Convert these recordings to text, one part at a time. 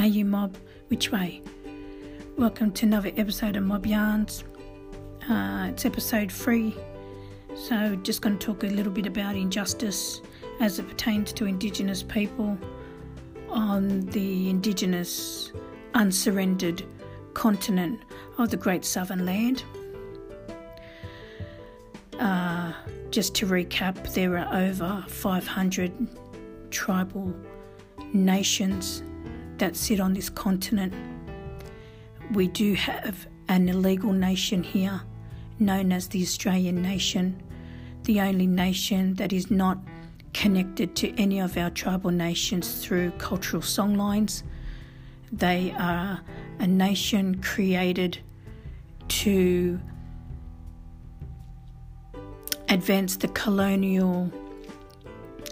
Are you mob? Which way? Welcome to another episode of Mob Yarns. Uh, it's episode three, so just going to talk a little bit about injustice as it pertains to Indigenous people on the Indigenous unsurrendered continent of the Great Southern Land. Uh, just to recap, there are over 500 tribal nations that sit on this continent. We do have an illegal nation here known as the Australian nation, the only nation that is not connected to any of our tribal nations through cultural songlines. They are a nation created to advance the colonial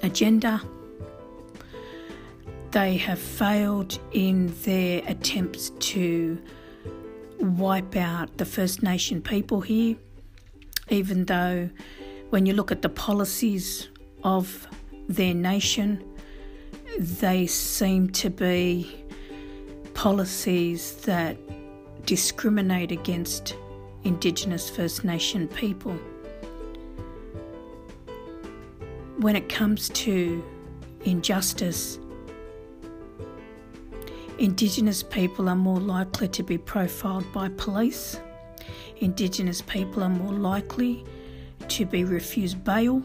agenda they have failed in their attempts to wipe out the First Nation people here, even though when you look at the policies of their nation, they seem to be policies that discriminate against Indigenous First Nation people. When it comes to injustice, Indigenous people are more likely to be profiled by police. Indigenous people are more likely to be refused bail.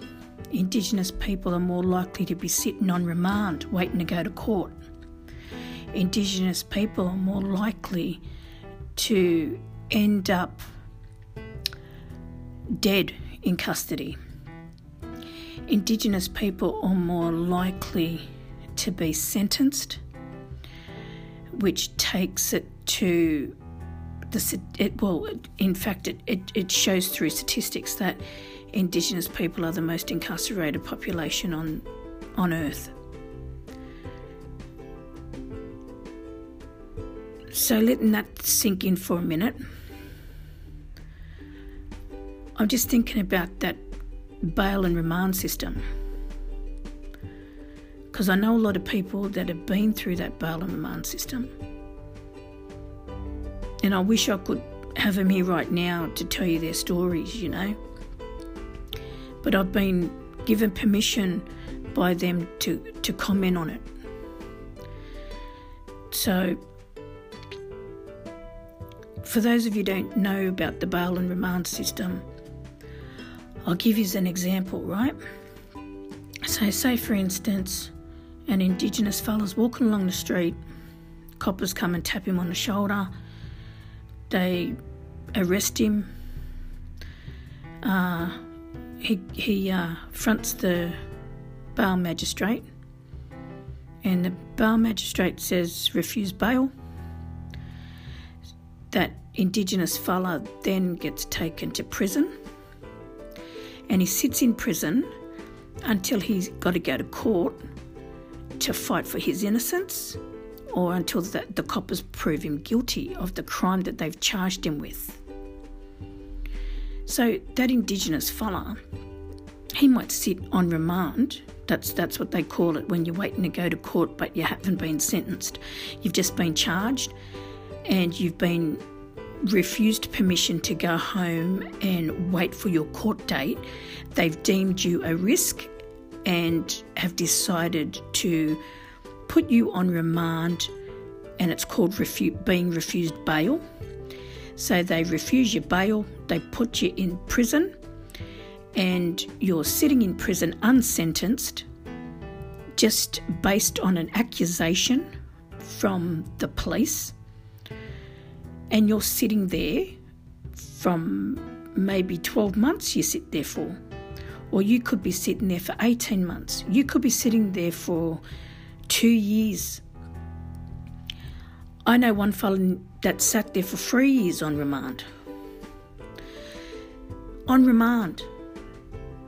Indigenous people are more likely to be sitting on remand waiting to go to court. Indigenous people are more likely to end up dead in custody. Indigenous people are more likely to be sentenced which takes it to the it, well in fact it, it, it shows through statistics that indigenous people are the most incarcerated population on on earth. So letting that sink in for a minute. I'm just thinking about that bail and remand system because I know a lot of people that have been through that bail and remand system. And I wish I could have them here right now to tell you their stories, you know. But I've been given permission by them to, to comment on it. So, for those of you don't know about the bail and remand system, I'll give you an example, right? So, say for instance, an Indigenous fella's walking along the street. Coppers come and tap him on the shoulder. They arrest him. Uh, he he uh, fronts the bail magistrate, and the bail magistrate says refuse bail. That Indigenous fella then gets taken to prison, and he sits in prison until he's got to go to court to fight for his innocence or until the, the coppers prove him guilty of the crime that they've charged him with. So that Indigenous fella, he might sit on remand. That's that's what they call it when you're waiting to go to court, but you haven't been sentenced. You've just been charged, and you've been refused permission to go home and wait for your court date. They've deemed you a risk and have decided to put you on remand, and it's called refu- being refused bail. So they refuse your bail, they put you in prison, and you're sitting in prison unsentenced just based on an accusation from the police. And you're sitting there from maybe 12 months, you sit there for or you could be sitting there for 18 months. You could be sitting there for two years. I know one fellow that sat there for three years on remand. On remand.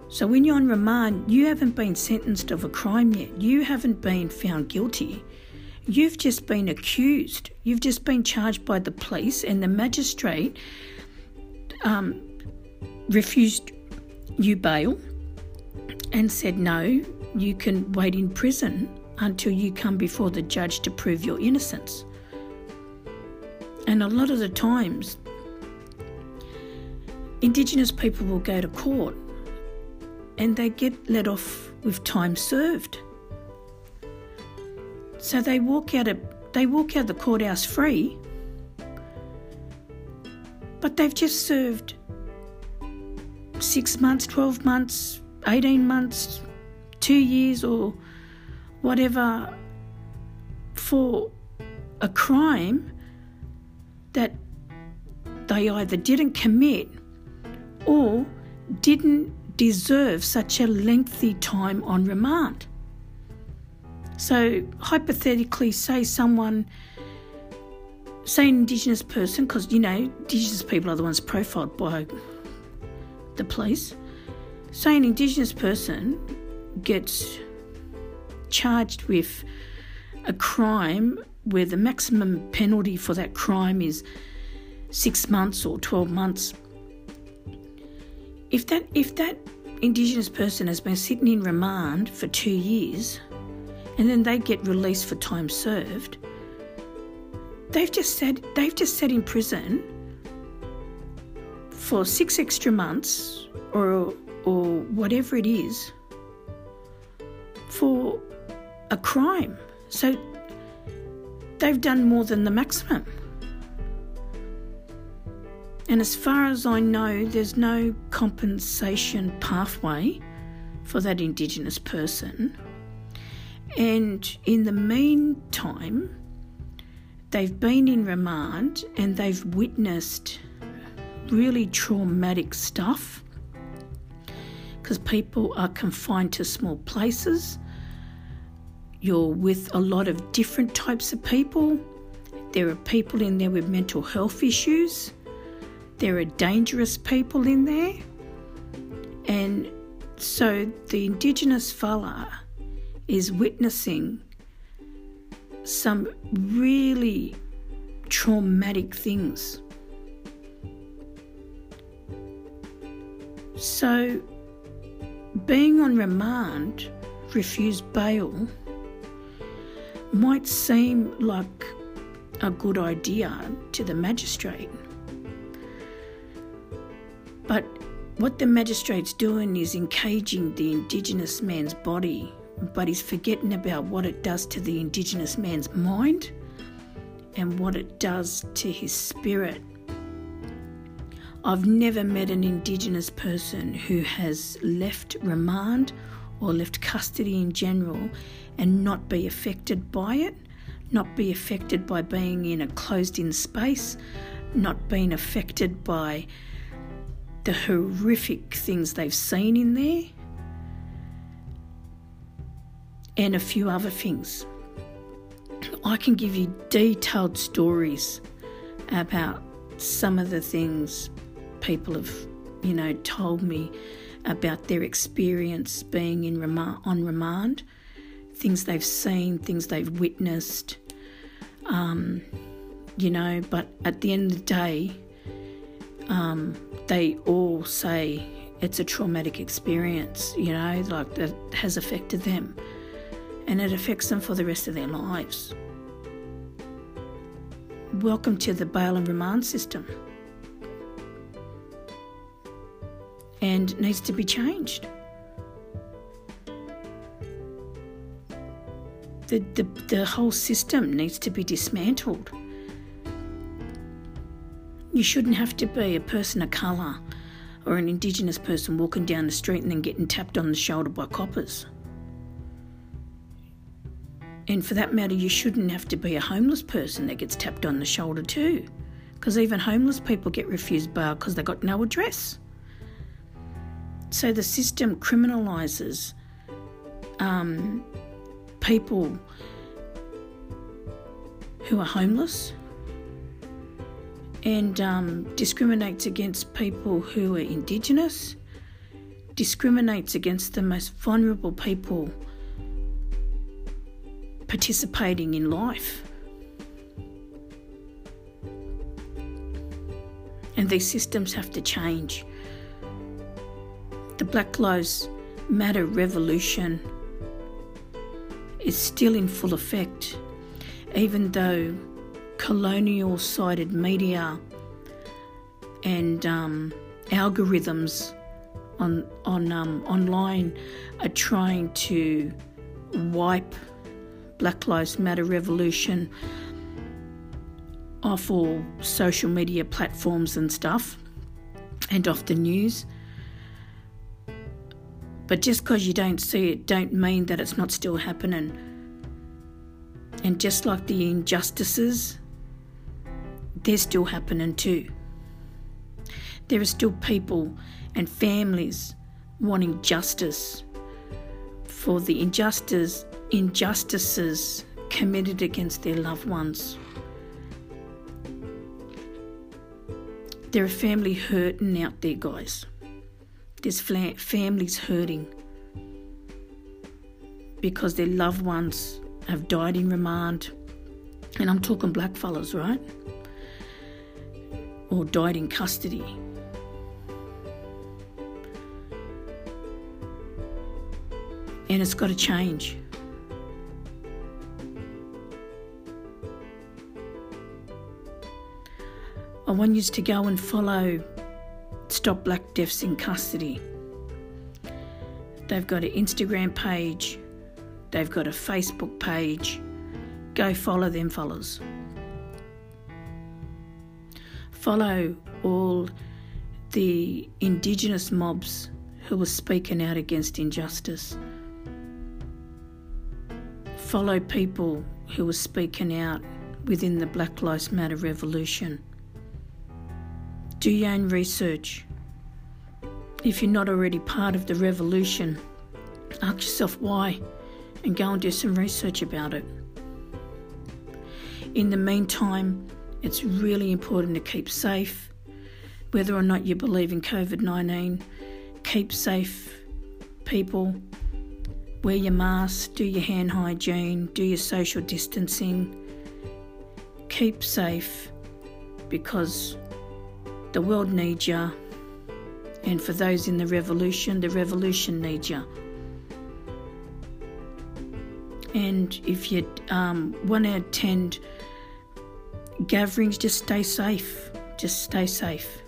So when you're on remand, you haven't been sentenced of a crime yet. You haven't been found guilty. You've just been accused. You've just been charged by the police, and the magistrate um, refused you bail and said, No, you can wait in prison until you come before the judge to prove your innocence. And a lot of the times, Indigenous people will go to court and they get let off with time served. So they walk out of they walk out the courthouse free, but they've just served six months, twelve months, eighteen months, two years, or whatever for a crime that they either didn't commit or didn't deserve such a lengthy time on remand. So, hypothetically, say someone, say an Indigenous person, because you know, Indigenous people are the ones profiled by the police, say an Indigenous person gets charged with a crime where the maximum penalty for that crime is six months or 12 months. If that if that indigenous person has been sitting in remand for two years and then they get released for time served they've just said they've just sat in prison for six extra months or or whatever it is for a crime. So they've done more than the maximum. And as far as I know, there's no compensation pathway for that Indigenous person. And in the meantime, they've been in remand and they've witnessed really traumatic stuff because people are confined to small places. You're with a lot of different types of people. There are people in there with mental health issues. There are dangerous people in there. And so the Indigenous fella is witnessing some really traumatic things. So, being on remand, refused bail, might seem like a good idea to the magistrate. But what the magistrate's doing is encaging the Indigenous man's body, but he's forgetting about what it does to the Indigenous man's mind and what it does to his spirit. I've never met an Indigenous person who has left remand or left custody in general and not be affected by it, not be affected by being in a closed in space, not being affected by the horrific things they've seen in there, and a few other things. I can give you detailed stories about some of the things people have, you know, told me about their experience being in remand, on remand, things they've seen, things they've witnessed, um, you know. But at the end of the day, um, they all say it's a traumatic experience, you know, like that has affected them and it affects them for the rest of their lives. Welcome to the bail and remand system. And needs to be changed. The, the, the whole system needs to be dismantled. You shouldn't have to be a person of colour or an Indigenous person walking down the street and then getting tapped on the shoulder by coppers. And for that matter, you shouldn't have to be a homeless person that gets tapped on the shoulder too. Because even homeless people get refused bail because they've got no address. So the system criminalises um, people who are homeless, and um, discriminates against people who are Indigenous, discriminates against the most vulnerable people participating in life. And these systems have to change. Black Lives Matter revolution is still in full effect, even though colonial sided media and um, algorithms on on um, online are trying to wipe Black Lives Matter revolution off all social media platforms and stuff and off the news. But just because you don't see it, don't mean that it's not still happening. And just like the injustices, they're still happening too. There are still people and families wanting justice for the injustice, injustices committed against their loved ones. There are family hurting out there, guys. There's families hurting because their loved ones have died in remand. And I'm talking black fellas, right? Or died in custody. And it's got to change. I want you to go and follow Stop Black Deaths in Custody. They've got an Instagram page, they've got a Facebook page. Go follow them, fellas. Follow all the Indigenous mobs who are speaking out against injustice. Follow people who are speaking out within the Black Lives Matter revolution. Do your own research. If you're not already part of the revolution, ask yourself why and go and do some research about it. In the meantime, it's really important to keep safe. Whether or not you believe in COVID 19, keep safe, people. Wear your mask, do your hand hygiene, do your social distancing. Keep safe because the world needs you. And for those in the revolution, the revolution needs you. And if you um, want to attend gatherings, just stay safe. Just stay safe.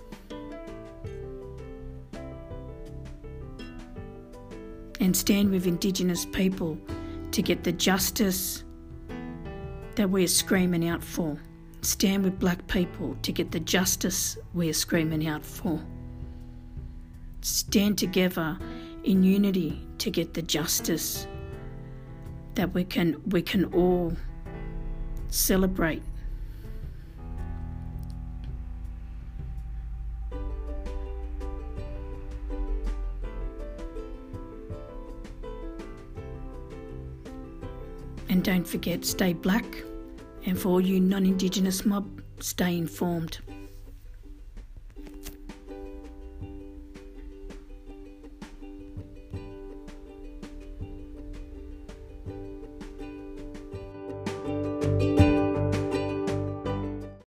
And stand with Indigenous people to get the justice that we're screaming out for stand with black people to get the justice we're screaming out for. Stand together in unity to get the justice that we can we can all celebrate. And don't forget, stay black. And for all you non Indigenous mob, stay informed.